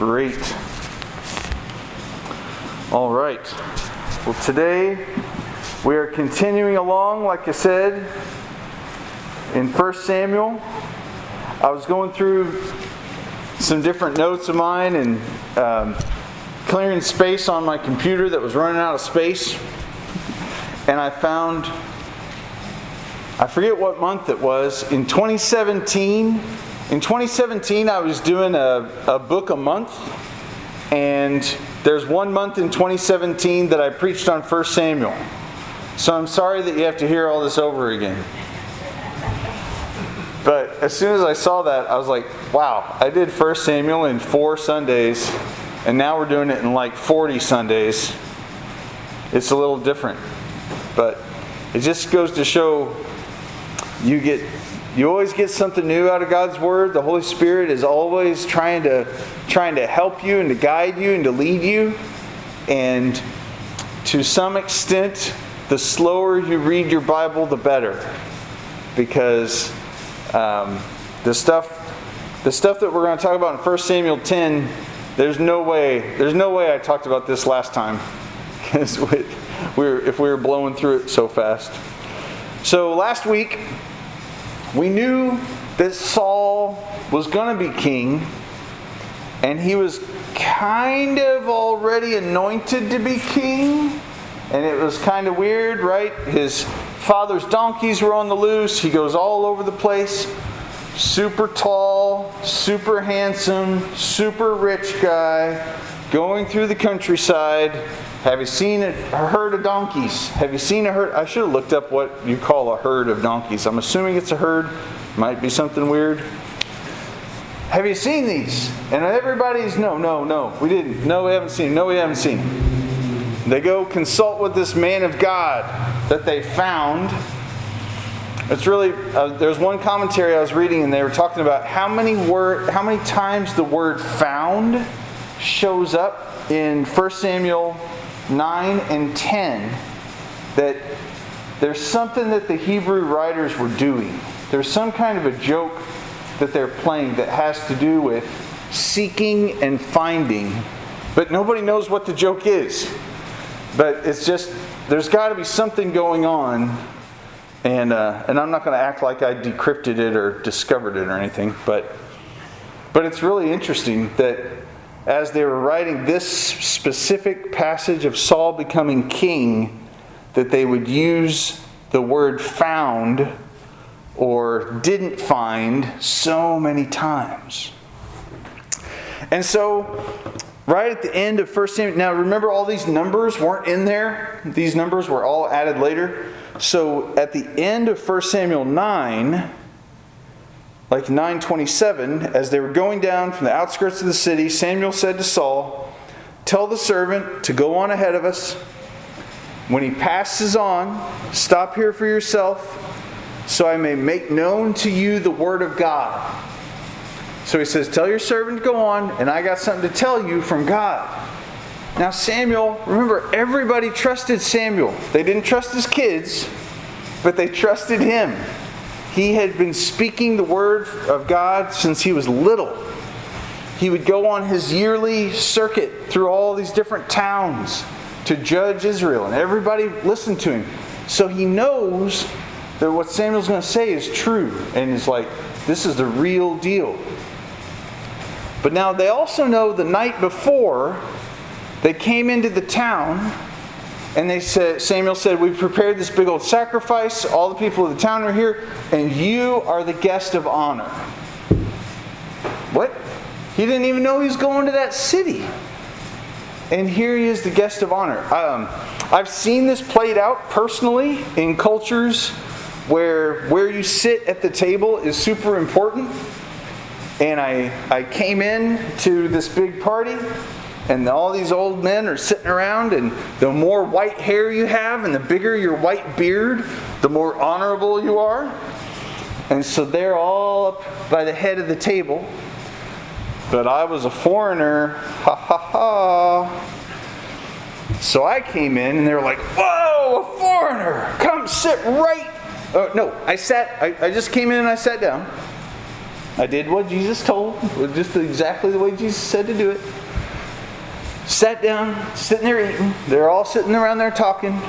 Great. All right. Well, today we are continuing along, like I said, in 1 Samuel. I was going through some different notes of mine and um, clearing space on my computer that was running out of space. And I found, I forget what month it was, in 2017 in 2017, I was doing a, a book a month, and there's one month in 2017 that I preached on 1 Samuel. So I'm sorry that you have to hear all this over again. But as soon as I saw that, I was like, wow, I did 1 Samuel in four Sundays, and now we're doing it in like 40 Sundays. It's a little different. But it just goes to show you get you always get something new out of God's word. The Holy Spirit is always trying to trying to help you and to guide you and to lead you. And to some extent, the slower you read your Bible, the better, because um, the stuff the stuff that we're going to talk about in 1 Samuel 10, there's no way there's no way I talked about this last time, because we, we were, if we were blowing through it so fast. So last week we knew that Saul was going to be king, and he was kind of already anointed to be king. And it was kind of weird, right? His father's donkeys were on the loose. He goes all over the place. Super tall, super handsome, super rich guy, going through the countryside. Have you seen a herd of donkeys? Have you seen a herd? I should have looked up what you call a herd of donkeys. I'm assuming it's a herd. Might be something weird. Have you seen these? And everybody's no, no, no. We didn't. No, we haven't seen. No, we haven't seen. They go consult with this man of God that they found. It's really uh, there's one commentary I was reading and they were talking about how many word how many times the word found shows up in 1 Samuel 9 and 10 that there's something that the Hebrew writers were doing. There's some kind of a joke that they're playing that has to do with seeking and finding, but nobody knows what the joke is. But it's just, there's got to be something going on, and, uh, and I'm not going to act like I decrypted it or discovered it or anything, but, but it's really interesting that as they were writing this specific passage of Saul becoming king, that they would use the word found or didn't find so many times. And so, right at the end of 1 Samuel, now remember all these numbers weren't in there, these numbers were all added later. So, at the end of 1 Samuel 9, like 927, as they were going down from the outskirts of the city, Samuel said to Saul, Tell the servant to go on ahead of us. When he passes on, stop here for yourself, so I may make known to you the word of God. So he says, Tell your servant to go on, and I got something to tell you from God. Now, Samuel, remember, everybody trusted Samuel. They didn't trust his kids, but they trusted him. He had been speaking the word of God since he was little. He would go on his yearly circuit through all these different towns to judge Israel, and everybody listened to him. So he knows that what Samuel's going to say is true, and is like, this is the real deal. But now they also know the night before they came into the town and they said, Samuel said, We've prepared this big old sacrifice. All the people of the town are here, and you are the guest of honor. What? He didn't even know he was going to that city. And here he is, the guest of honor. Um, I've seen this played out personally in cultures where where you sit at the table is super important. And I, I came in to this big party and all these old men are sitting around, and the more white hair you have and the bigger your white beard, the more honorable you are. And so they're all up by the head of the table. But I was a foreigner, ha ha ha. So I came in, and they were like, Whoa, a foreigner! Come sit right. Oh, no, I sat, I, I just came in and I sat down. I did what Jesus told, just exactly the way Jesus said to do it. Sat down, sitting there eating. They're all sitting around there talking.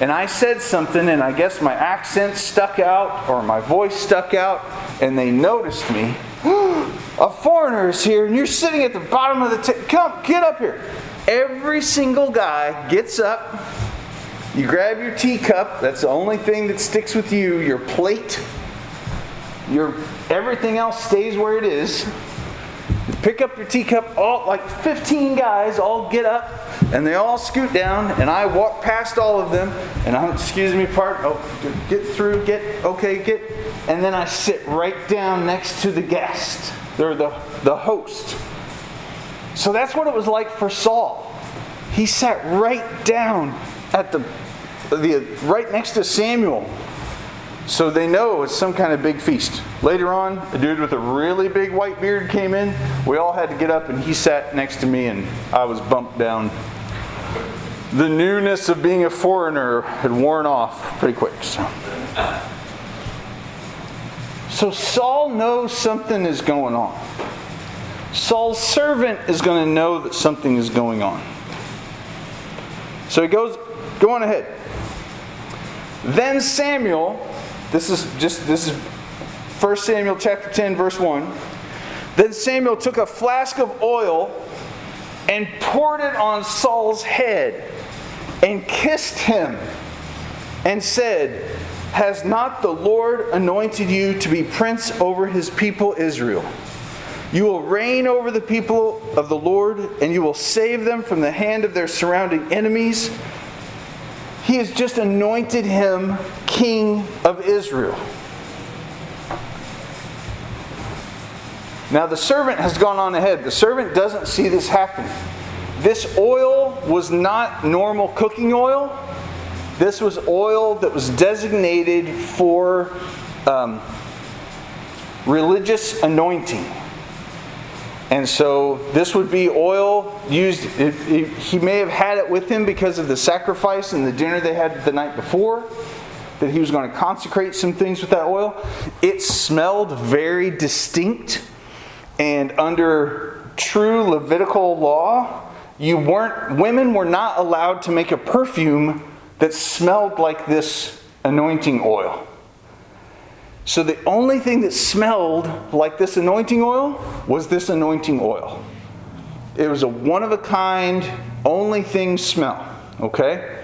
And I said something, and I guess my accent stuck out or my voice stuck out, and they noticed me. a foreigner is here, and you're sitting at the bottom of the table. Come, get up here. Every single guy gets up. You grab your teacup. That's the only thing that sticks with you. Your plate. Your everything else stays where it is. Pick up your teacup. All like 15 guys all get up and they all scoot down, and I walk past all of them, and I'm excuse me, part. Oh, get through, get okay, get, and then I sit right down next to the guest. They're the the host. So that's what it was like for Saul. He sat right down at the, the right next to Samuel. So they know it's some kind of big feast. Later on, a dude with a really big white beard came in. We all had to get up, and he sat next to me, and I was bumped down. The newness of being a foreigner had worn off pretty quick. So, so Saul knows something is going on. Saul's servant is going to know that something is going on. So he goes, go on ahead. Then Samuel, this is just this is 1 Samuel chapter 10 verse 1. Then Samuel took a flask of oil and poured it on Saul's head and kissed him and said, Has not the Lord anointed you to be prince over his people Israel? You will reign over the people of the Lord, and you will save them from the hand of their surrounding enemies. He has just anointed him king of Israel. Now, the servant has gone on ahead. The servant doesn't see this happening. This oil was not normal cooking oil. This was oil that was designated for um, religious anointing. And so this would be oil used. It, it, he may have had it with him because of the sacrifice and the dinner they had the night before, that he was going to consecrate some things with that oil. It smelled very distinct. And under true Levitical law, you weren't women were not allowed to make a perfume that smelled like this anointing oil. So the only thing that smelled like this anointing oil was this anointing oil. It was a one of a kind, only thing smell. Okay?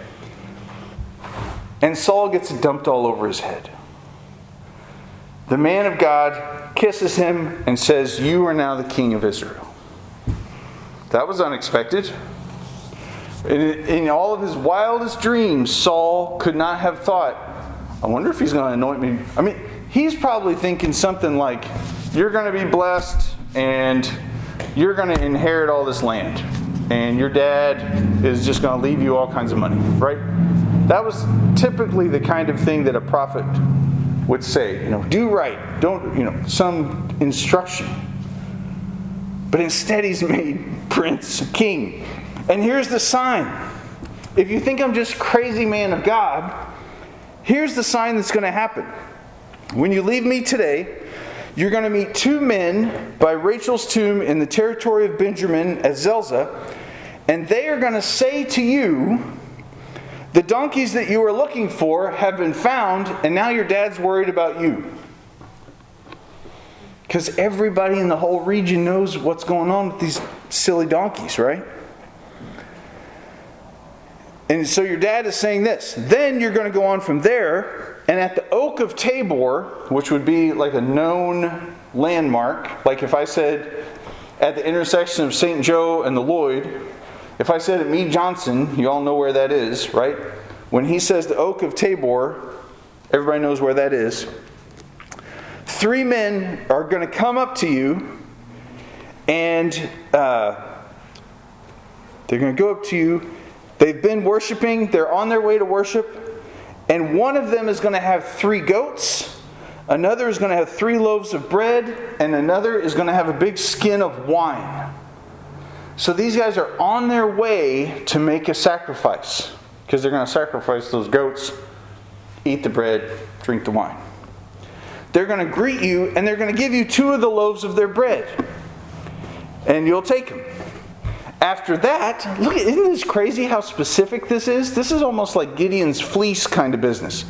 And Saul gets dumped all over his head. The man of God kisses him and says, You are now the king of Israel. That was unexpected. In, in all of his wildest dreams, Saul could not have thought, I wonder if he's going to anoint me. I mean, he's probably thinking something like, You're going to be blessed and you're going to inherit all this land. And your dad is just going to leave you all kinds of money, right? That was typically the kind of thing that a prophet would say. You know, do right. Don't, you know, some instruction. But instead, he's made prince, king. And here's the sign. If you think I'm just crazy man of God, here's the sign that's going to happen. When you leave me today, you're going to meet two men by Rachel's tomb in the territory of Benjamin at Zelzah, and they are going to say to you, The donkeys that you were looking for have been found, and now your dad's worried about you. Because everybody in the whole region knows what's going on with these silly donkeys, right? And so your dad is saying this. Then you're going to go on from there, and at the Oak of Tabor, which would be like a known landmark, like if I said at the intersection of St. Joe and the Lloyd, if I said at Mead Johnson, you all know where that is, right? When he says the Oak of Tabor, everybody knows where that is. Three men are going to come up to you, and uh, they're going to go up to you They've been worshiping, they're on their way to worship, and one of them is going to have three goats, another is going to have three loaves of bread, and another is going to have a big skin of wine. So these guys are on their way to make a sacrifice because they're going to sacrifice those goats, eat the bread, drink the wine. they're going to greet you and they're going to give you two of the loaves of their bread. And you'll take them. After that, look, isn't this crazy how specific this is? This is almost like Gideon's fleece kind of business.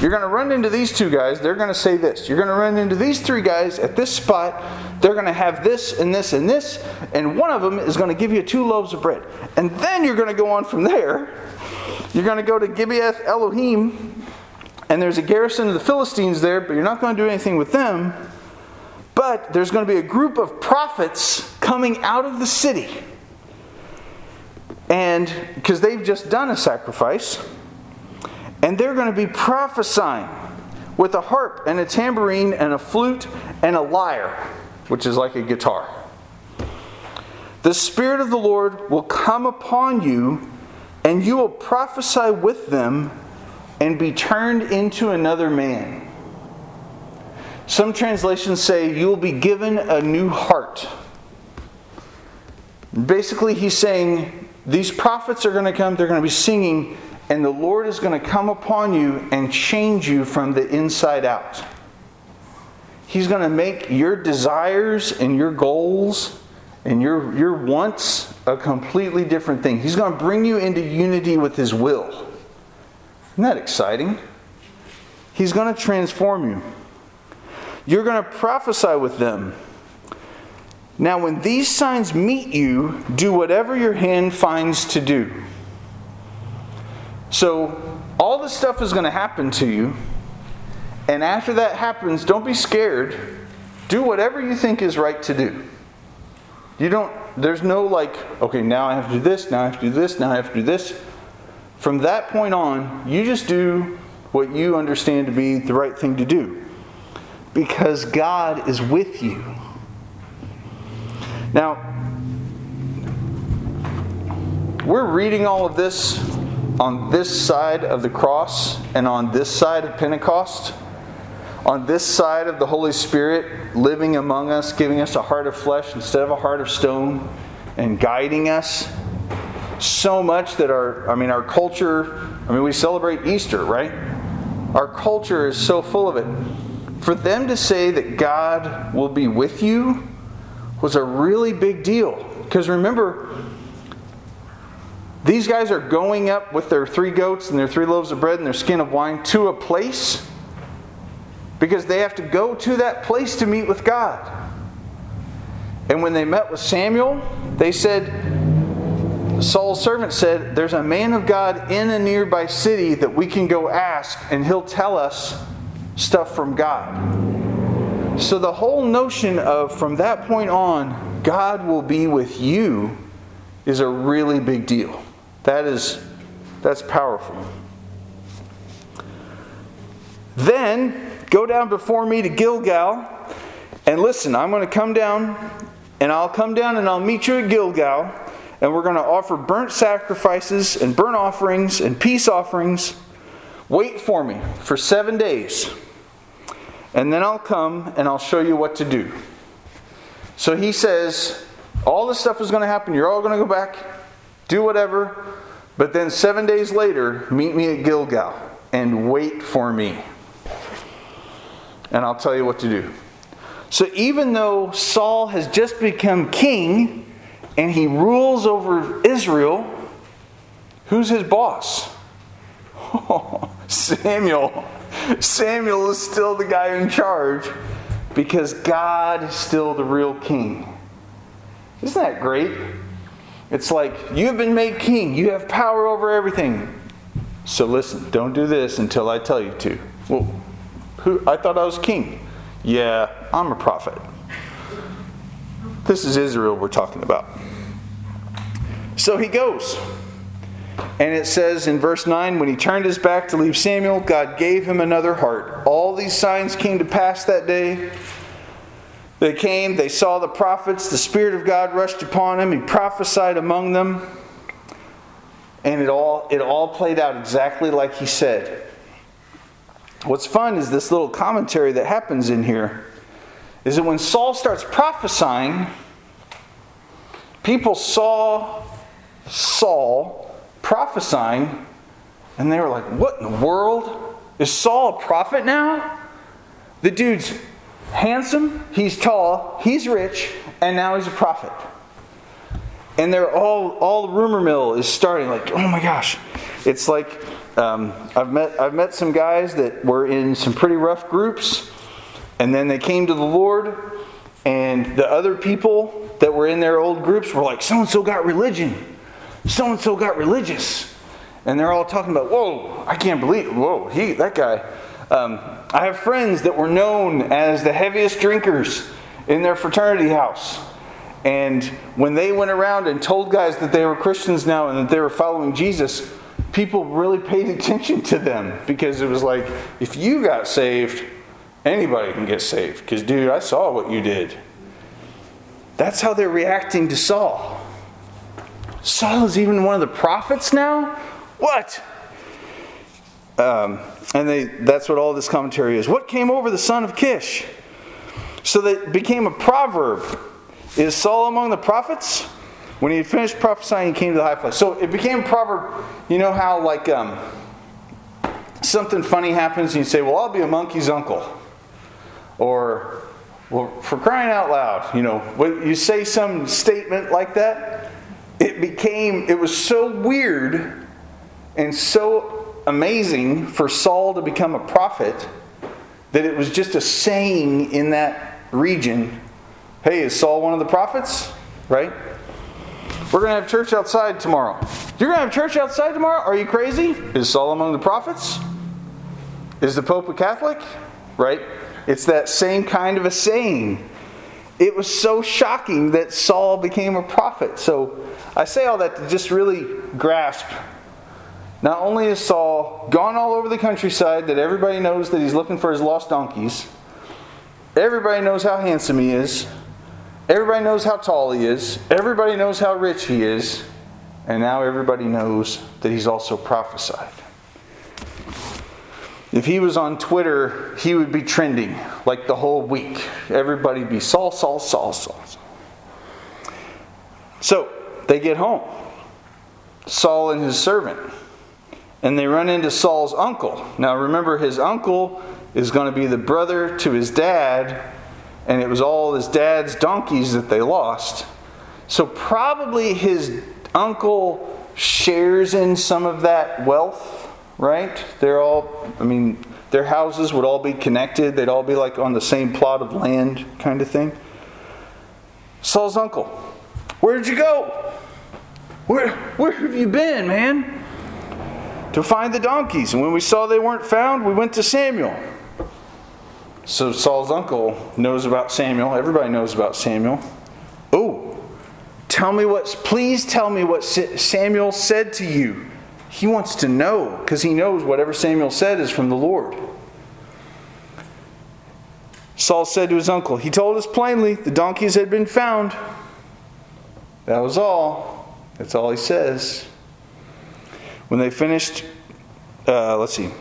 You're going to run into these two guys, they're going to say this. You're going to run into these three guys at this spot, they're going to have this and this and this, and one of them is going to give you two loaves of bread. And then you're going to go on from there. You're going to go to Gibeath Elohim, and there's a garrison of the Philistines there, but you're not going to do anything with them. But there's going to be a group of prophets coming out of the city. And because they've just done a sacrifice, and they're going to be prophesying with a harp and a tambourine and a flute and a lyre, which is like a guitar. The Spirit of the Lord will come upon you, and you will prophesy with them and be turned into another man. Some translations say you will be given a new heart. Basically, he's saying these prophets are going to come, they're going to be singing, and the Lord is going to come upon you and change you from the inside out. He's going to make your desires and your goals and your, your wants a completely different thing. He's going to bring you into unity with His will. Isn't that exciting? He's going to transform you. You're going to prophesy with them. Now, when these signs meet you, do whatever your hand finds to do. So, all this stuff is going to happen to you. And after that happens, don't be scared. Do whatever you think is right to do. You don't, there's no like, okay, now I have to do this, now I have to do this, now I have to do this. From that point on, you just do what you understand to be the right thing to do. Because God is with you. Now, we're reading all of this on this side of the cross and on this side of Pentecost. On this side of the Holy Spirit living among us, giving us a heart of flesh instead of a heart of stone, and guiding us so much that our, I mean, our culture, I mean, we celebrate Easter, right? Our culture is so full of it. For them to say that God will be with you was a really big deal. Because remember, these guys are going up with their three goats and their three loaves of bread and their skin of wine to a place because they have to go to that place to meet with God. And when they met with Samuel, they said, Saul's servant said, There's a man of God in a nearby city that we can go ask, and he'll tell us stuff from God. So the whole notion of from that point on, God will be with you is a really big deal. That is that's powerful. Then go down before me to Gilgal and listen, I'm going to come down and I'll come down and I'll meet you at Gilgal and we're going to offer burnt sacrifices and burnt offerings and peace offerings. Wait for me for 7 days and then I'll come and I'll show you what to do. So he says, all this stuff is going to happen. You're all going to go back, do whatever, but then seven days later, meet me at Gilgal and wait for me. And I'll tell you what to do. So even though Saul has just become king and he rules over Israel, who's his boss? Samuel. Samuel is still the guy in charge because God is still the real king. Isn't that great? It's like you have been made king, you have power over everything. So listen, don't do this until I tell you to. Well, who I thought I was king. Yeah, I'm a prophet. This is Israel we're talking about. So he goes. And it says in verse 9, when he turned his back to leave Samuel, God gave him another heart. All these signs came to pass that day. They came, they saw the prophets, the Spirit of God rushed upon him, he prophesied among them. And it all, it all played out exactly like he said. What's fun is this little commentary that happens in here is that when Saul starts prophesying, people saw Saul prophesying, and they were like, What in the world? Is Saul a prophet now? The dude's handsome, he's tall, he's rich, and now he's a prophet. And they're all, all the rumor mill is starting like, oh my gosh. It's like, um, I've, met, I've met some guys that were in some pretty rough groups, and then they came to the Lord, and the other people that were in their old groups were like, so and so got religion. So and so got religious. And they're all talking about, whoa, I can't believe, whoa, he, that guy. Um, I have friends that were known as the heaviest drinkers in their fraternity house. And when they went around and told guys that they were Christians now and that they were following Jesus, people really paid attention to them because it was like, if you got saved, anybody can get saved. Because, dude, I saw what you did. That's how they're reacting to Saul. Saul is even one of the prophets now? What? Um, and they, that's what all this commentary is. What came over the son of Kish? So that became a proverb. Is Saul among the prophets? When he had finished prophesying, he came to the high place. So it became a proverb. You know how, like, um, something funny happens and you say, Well, I'll be a monkey's uncle. Or, Well, for crying out loud, you know, you say some statement like that, it became, it was so weird and so amazing for Saul to become a prophet that it was just a saying in that region hey, is Saul one of the prophets? Right? We're going to have church outside tomorrow. You're going to have church outside tomorrow? Are you crazy? Is Saul among the prophets? Is the Pope a Catholic? Right? It's that same kind of a saying. It was so shocking that Saul became a prophet. So I say all that to just really grasp not only is Saul gone all over the countryside that everybody knows that he's looking for his lost donkeys, everybody knows how handsome he is, everybody knows how tall he is, everybody knows how rich he is, and now everybody knows that he's also prophesied. If he was on Twitter, he would be trending like the whole week. Everybody be Saul, Saul, Saul, Saul. So they get home. Saul and his servant and they run into Saul's uncle. Now remember, his uncle is going to be the brother to his dad, and it was all his dad's donkeys that they lost. So probably his uncle shares in some of that wealth, right? They're all, I mean, their houses would all be connected, they'd all be like on the same plot of land kind of thing. Saul's uncle, where'd you go? Where, where have you been, man? to find the donkeys. And when we saw they weren't found, we went to Samuel. So Saul's uncle knows about Samuel. Everybody knows about Samuel. Oh, tell me what's, please tell me what Samuel said to you. He wants to know because he knows whatever Samuel said is from the Lord. Saul said to his uncle, He told us plainly the donkeys had been found. That was all. That's all he says. When they finished, uh, let's see.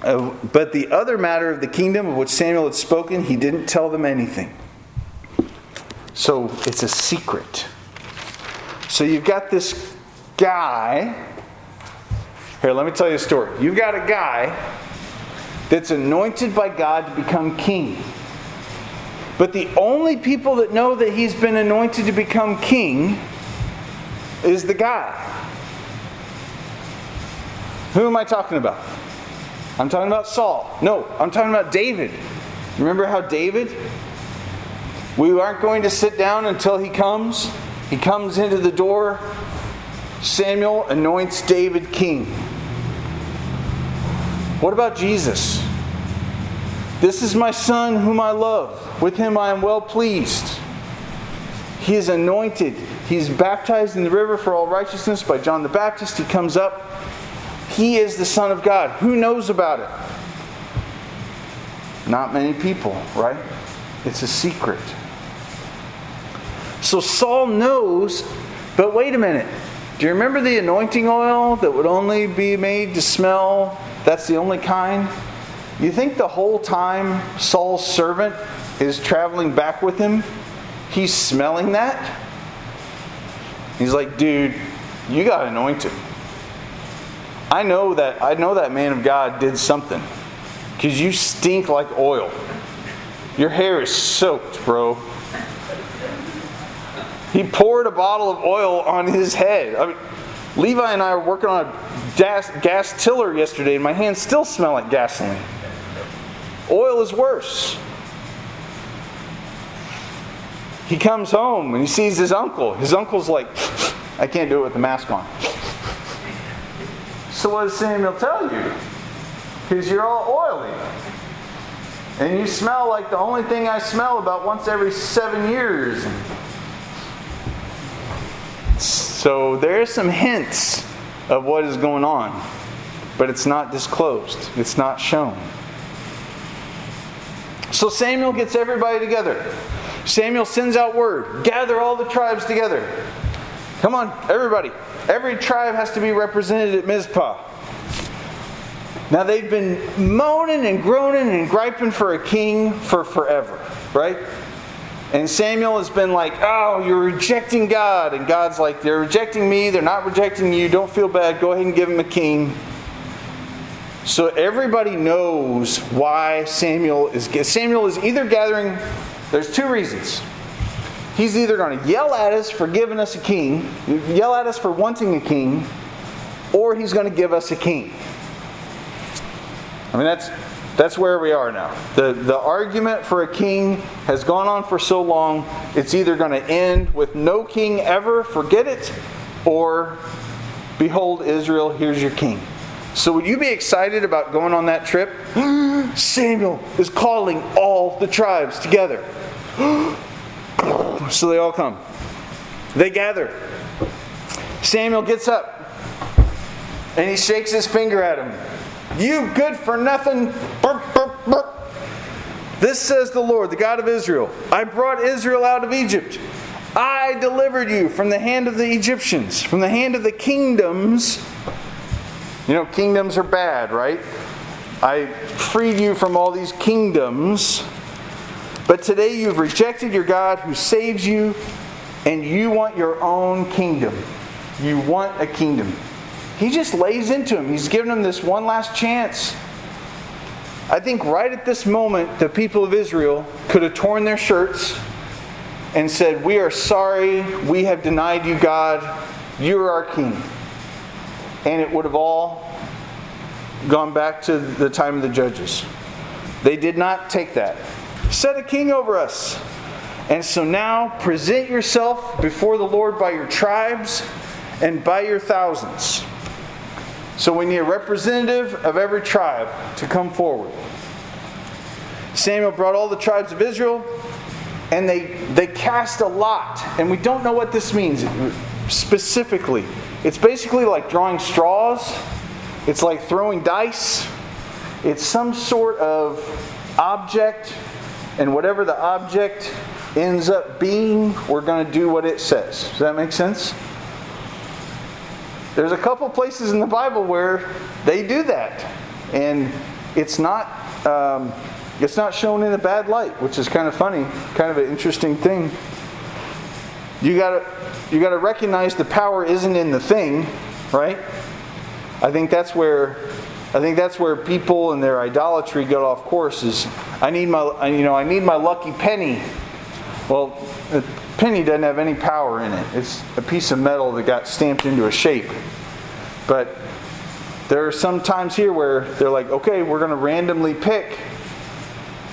Uh, but the other matter of the kingdom of which Samuel had spoken, he didn't tell them anything. So it's a secret. So you've got this guy. Here, let me tell you a story. You've got a guy that's anointed by God to become king. But the only people that know that he's been anointed to become king is the guy. Who am I talking about? I'm talking about Saul. No, I'm talking about David. Remember how David? We aren't going to sit down until he comes. He comes into the door. Samuel anoints David king. What about Jesus? This is my son whom I love. With him I am well pleased. He is anointed. He's baptized in the river for all righteousness by John the Baptist. He comes up he is the Son of God. Who knows about it? Not many people, right? It's a secret. So Saul knows, but wait a minute. Do you remember the anointing oil that would only be made to smell? That's the only kind. You think the whole time Saul's servant is traveling back with him, he's smelling that? He's like, dude, you got anointed. I know that I know that man of God did something. Because you stink like oil. Your hair is soaked, bro. He poured a bottle of oil on his head. I mean, Levi and I were working on a gas, gas tiller yesterday, and my hands still smell like gasoline. Oil is worse. He comes home and he sees his uncle. His uncle's like, I can't do it with the mask on. So what does Samuel tell you? Because you're all oily. And you smell like the only thing I smell about once every seven years. So there are some hints of what is going on, but it's not disclosed, it's not shown. So Samuel gets everybody together. Samuel sends out word gather all the tribes together. Come on, everybody. Every tribe has to be represented at Mizpah. Now they've been moaning and groaning and griping for a king for forever, right? And Samuel has been like, Oh, you're rejecting God. And God's like, They're rejecting me. They're not rejecting you. Don't feel bad. Go ahead and give them a king. So everybody knows why Samuel is. Samuel is either gathering, there's two reasons. He's either going to yell at us for giving us a king, yell at us for wanting a king, or he's going to give us a king. I mean, that's, that's where we are now. The, the argument for a king has gone on for so long, it's either going to end with no king ever, forget it, or behold, Israel, here's your king. So, would you be excited about going on that trip? Samuel is calling all the tribes together. so they all come. They gather. Samuel gets up and he shakes his finger at him. You good for nothing. Burp, burp, burp. This says the Lord, the God of Israel I brought Israel out of Egypt. I delivered you from the hand of the Egyptians, from the hand of the kingdoms. You know, kingdoms are bad, right? I freed you from all these kingdoms. But today you've rejected your God who saves you, and you want your own kingdom. You want a kingdom. He just lays into him. He's given him this one last chance. I think right at this moment, the people of Israel could have torn their shirts and said, We are sorry, we have denied you, God. You're our king. And it would have all gone back to the time of the judges. They did not take that. Set a king over us. And so now present yourself before the Lord by your tribes and by your thousands. So we need a representative of every tribe to come forward. Samuel brought all the tribes of Israel, and they, they cast a lot. And we don't know what this means specifically. It's basically like drawing straws, it's like throwing dice. It's some sort of object, and whatever the object ends up being, we're going to do what it says. Does that make sense? There's a couple places in the Bible where they do that, and it's not um, it's not shown in a bad light, which is kind of funny, kind of an interesting thing. You gotta you gotta recognize the power isn't in the thing, right? I think that's where I think that's where people and their idolatry get off course. Is I need my you know I need my lucky penny. Well, penny doesn't have any power in it. It's a piece of metal that got stamped into a shape. But there are some times here where they're like, okay, we're going to randomly pick,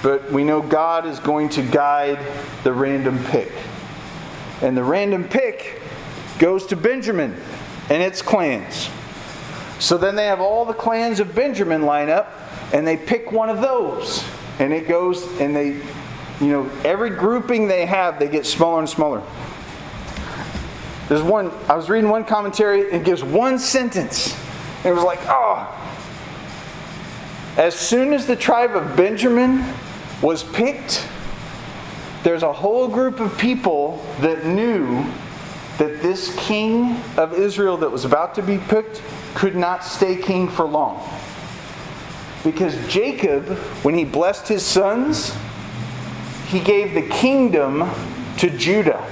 but we know God is going to guide the random pick. And the random pick goes to Benjamin and its clans. So then they have all the clans of Benjamin line up and they pick one of those. And it goes and they you know, every grouping they have, they get smaller and smaller. There's one, I was reading one commentary, it gives one sentence. And it was like, oh. As soon as the tribe of Benjamin was picked, there's a whole group of people that knew that this king of Israel that was about to be picked could not stay king for long. Because Jacob, when he blessed his sons, he gave the kingdom to Judah.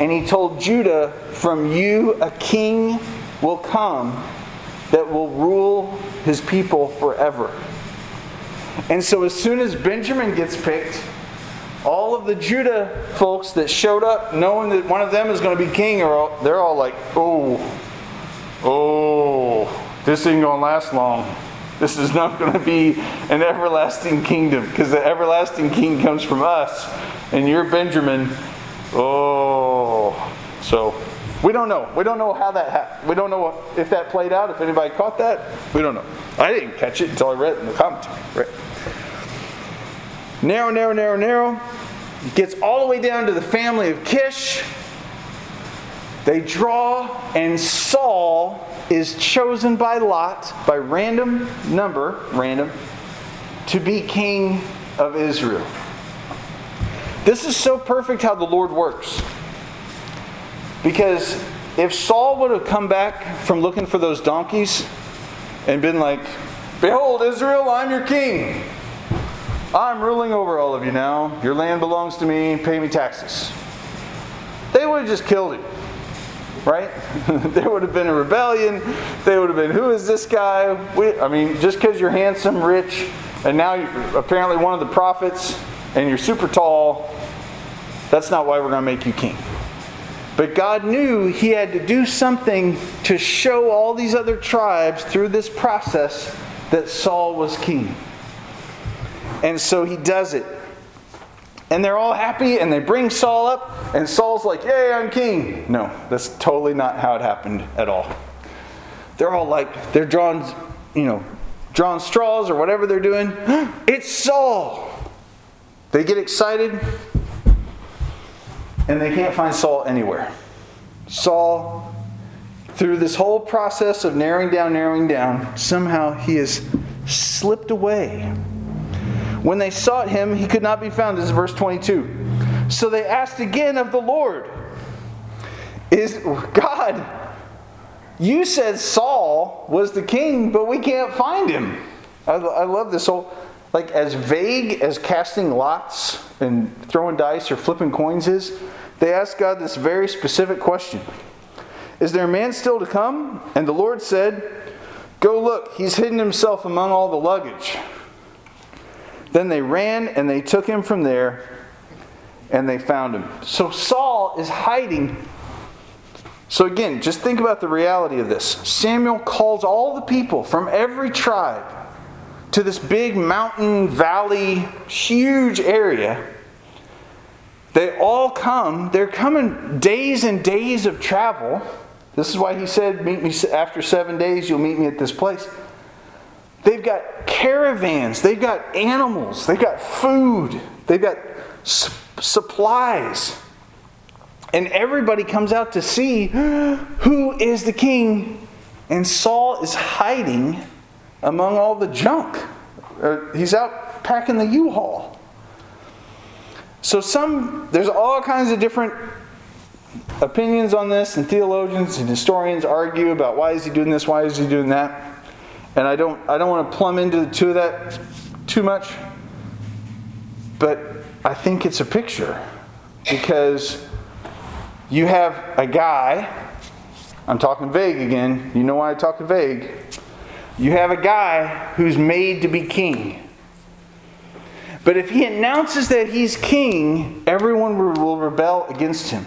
And he told Judah, From you a king will come that will rule his people forever. And so as soon as Benjamin gets picked, all of the Judah folks that showed up knowing that one of them is going to be king, are all, they're all like, oh, oh, this ain't going to last long. This is not going to be an everlasting kingdom because the everlasting king comes from us, and you're Benjamin. Oh, so we don't know. We don't know how that happened. We don't know if that played out. If anybody caught that, we don't know. I didn't catch it until I read it in the commentary. Right? Narrow, narrow, narrow, narrow. Gets all the way down to the family of Kish. They draw, and Saul is chosen by Lot, by random number, random, to be king of Israel. This is so perfect how the Lord works. Because if Saul would have come back from looking for those donkeys and been like, Behold, Israel, I'm your king. I'm ruling over all of you now. Your land belongs to me. Pay me taxes. They would have just killed him right? there would have been a rebellion. They would have been, who is this guy? We, I mean, just because you're handsome, rich, and now you're apparently one of the prophets, and you're super tall, that's not why we're going to make you king. But God knew He had to do something to show all these other tribes through this process that Saul was king. And so He does it and they're all happy and they bring Saul up, and Saul's like, Yay, I'm king. No, that's totally not how it happened at all. They're all like, they're drawing, you know, drawing straws or whatever they're doing. it's Saul. They get excited and they can't find Saul anywhere. Saul, through this whole process of narrowing down, narrowing down, somehow he has slipped away when they sought him, he could not be found. This is verse 22. So they asked again of the Lord, Is God, you said Saul was the king, but we can't find him. I, I love this whole, like, as vague as casting lots and throwing dice or flipping coins is, they asked God this very specific question Is there a man still to come? And the Lord said, Go look, he's hidden himself among all the luggage. Then they ran and they took him from there and they found him. So Saul is hiding. So again, just think about the reality of this. Samuel calls all the people from every tribe to this big mountain, valley, huge area. They all come. They're coming days and days of travel. This is why he said, Meet me after seven days, you'll meet me at this place. They've got caravans, they've got animals, they've got food, they've got su- supplies. And everybody comes out to see who is the king. And Saul is hiding among all the junk. Uh, he's out packing the U Haul. So, some, there's all kinds of different opinions on this, and theologians and historians argue about why is he doing this, why is he doing that. And I don't, I don't want to plumb into the two of that too much, but I think it's a picture because you have a guy, I'm talking vague again, you know why I talk vague. You have a guy who's made to be king. But if he announces that he's king, everyone will rebel against him.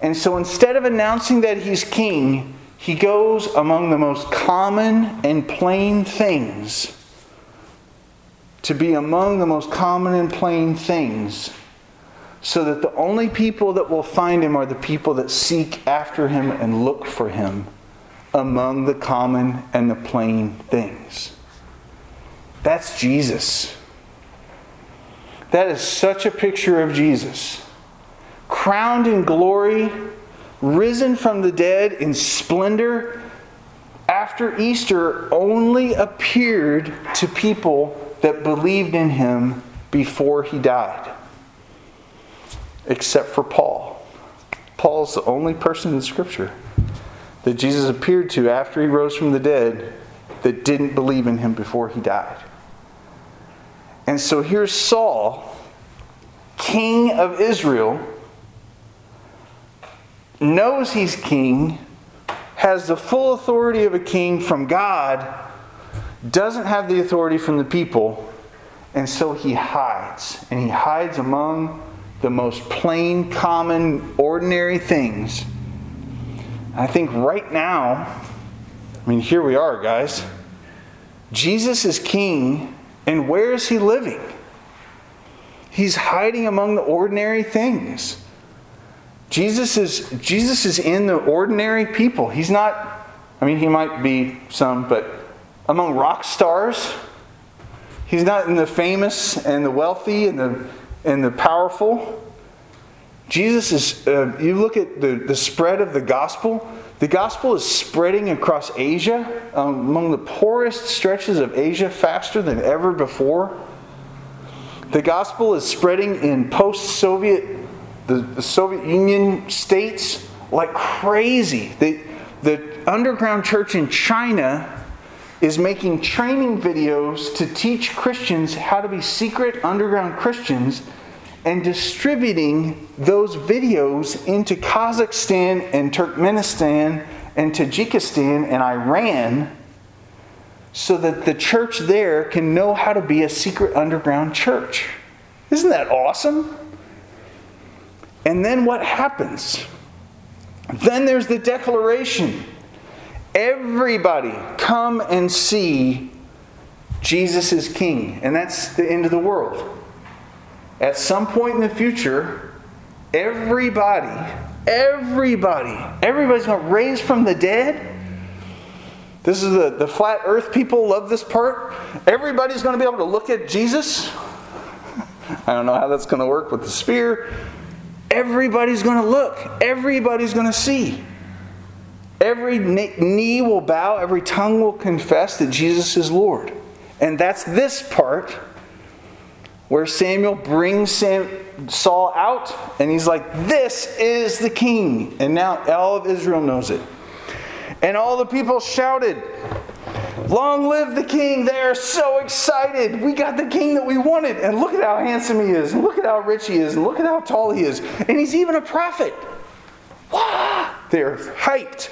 And so instead of announcing that he's king, he goes among the most common and plain things to be among the most common and plain things so that the only people that will find him are the people that seek after him and look for him among the common and the plain things. That's Jesus. That is such a picture of Jesus. Crowned in glory risen from the dead in splendor, after Easter only appeared to people that believed in him before he died, except for Paul. Paul's the only person in Scripture that Jesus appeared to after he rose from the dead that didn't believe in him before he died. And so here's Saul, king of Israel knows he's king, has the full authority of a king from God, doesn't have the authority from the people, and so he hides. And he hides among the most plain, common, ordinary things. I think right now, I mean, here we are, guys. Jesus is king, and where is he living? He's hiding among the ordinary things. Jesus is, Jesus is in the ordinary people. He's not, I mean, he might be some, but among rock stars. He's not in the famous and the wealthy and the, and the powerful. Jesus is, uh, you look at the, the spread of the gospel, the gospel is spreading across Asia, um, among the poorest stretches of Asia, faster than ever before. The gospel is spreading in post Soviet, the, Soviet Union states like crazy. The, the underground church in China is making training videos to teach Christians how to be secret underground Christians and distributing those videos into Kazakhstan and Turkmenistan and Tajikistan and Iran so that the church there can know how to be a secret underground church. Isn't that awesome? And then what happens? Then there's the declaration everybody come and see Jesus is king. And that's the end of the world at some point in the future, everybody, everybody, everybody's going to raise from the dead. This is the, the flat earth people love this part. Everybody's going to be able to look at Jesus. I don't know how that's going to work with the spear. Everybody's going to look, everybody's going to see. Every knee will bow, every tongue will confess that Jesus is Lord. And that's this part where Samuel brings Sam, Saul out and he's like, This is the king. And now all of Israel knows it. And all the people shouted, Long live the king. They are so excited. We got the king that we wanted. And look at how handsome he is. And look at how rich he is. And look at how tall he is. And he's even a prophet. They're hyped.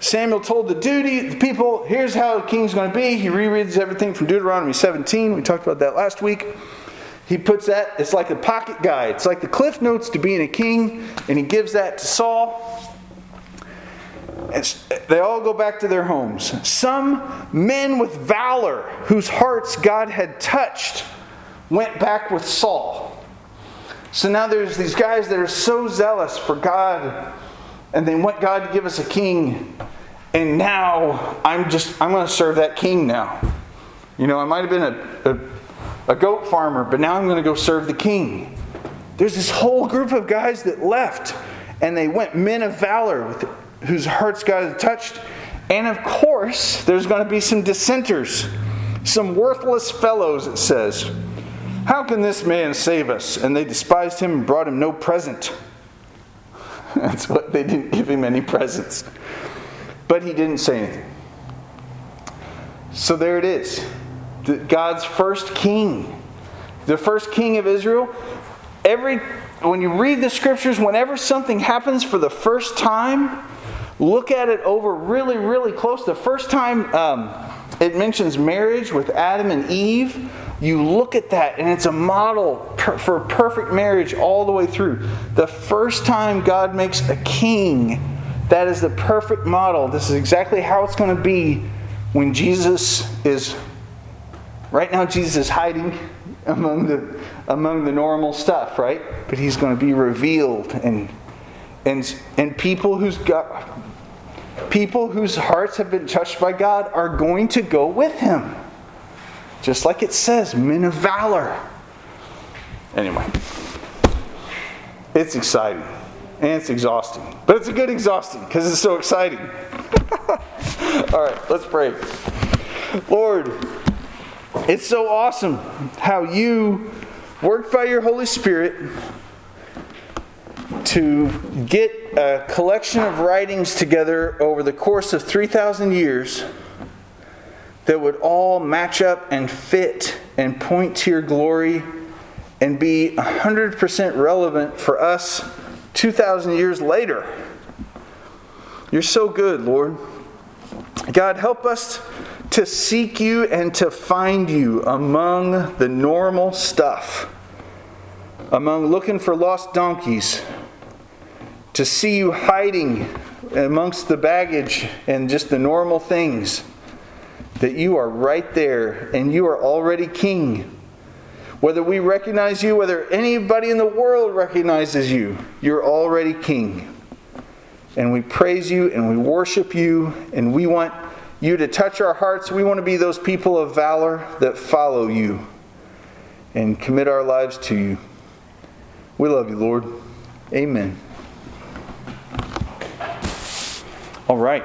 Samuel told the duty, the people, here's how the king's going to be. He rereads everything from Deuteronomy 17. We talked about that last week. He puts that, it's like a pocket guide. It's like the cliff notes to being a king, and he gives that to Saul. They all go back to their homes. Some men with valor, whose hearts God had touched, went back with Saul. So now there's these guys that are so zealous for God, and they want God to give us a king and now I'm just, I'm going to serve that king now. You know, I might have been a, a, a goat farmer, but now I'm going to go serve the king. There's this whole group of guys that left, and they went men of valor with, whose hearts God touched. And of course, there's going to be some dissenters, some worthless fellows, it says. How can this man save us? And they despised him and brought him no present. That's what they didn't give him any presents. But he didn't say anything. So there it is. God's first king. The first king of Israel. Every when you read the scriptures, whenever something happens for the first time, look at it over really, really close. The first time um, it mentions marriage with Adam and Eve, you look at that and it's a model per, for perfect marriage all the way through. The first time God makes a king that is the perfect model. This is exactly how it's going to be when Jesus is. Right now, Jesus is hiding among the, among the normal stuff, right? But he's going to be revealed. And, and, and people whose God, people whose hearts have been touched by God are going to go with him. Just like it says, men of valor. Anyway, it's exciting and it's exhausting. But it's a good exhausting because it's so exciting. All right, let's pray. Lord, it's so awesome how you worked by your Holy Spirit to get a collection of writings together over the course of 3,000 years that would all match up and fit and point to your glory and be 100% relevant for us 2,000 years later. You're so good, Lord. God, help us to seek you and to find you among the normal stuff, among looking for lost donkeys, to see you hiding amongst the baggage and just the normal things, that you are right there and you are already king. Whether we recognize you, whether anybody in the world recognizes you, you're already king. And we praise you and we worship you and we want you to touch our hearts. We want to be those people of valor that follow you and commit our lives to you. We love you, Lord. Amen. All right.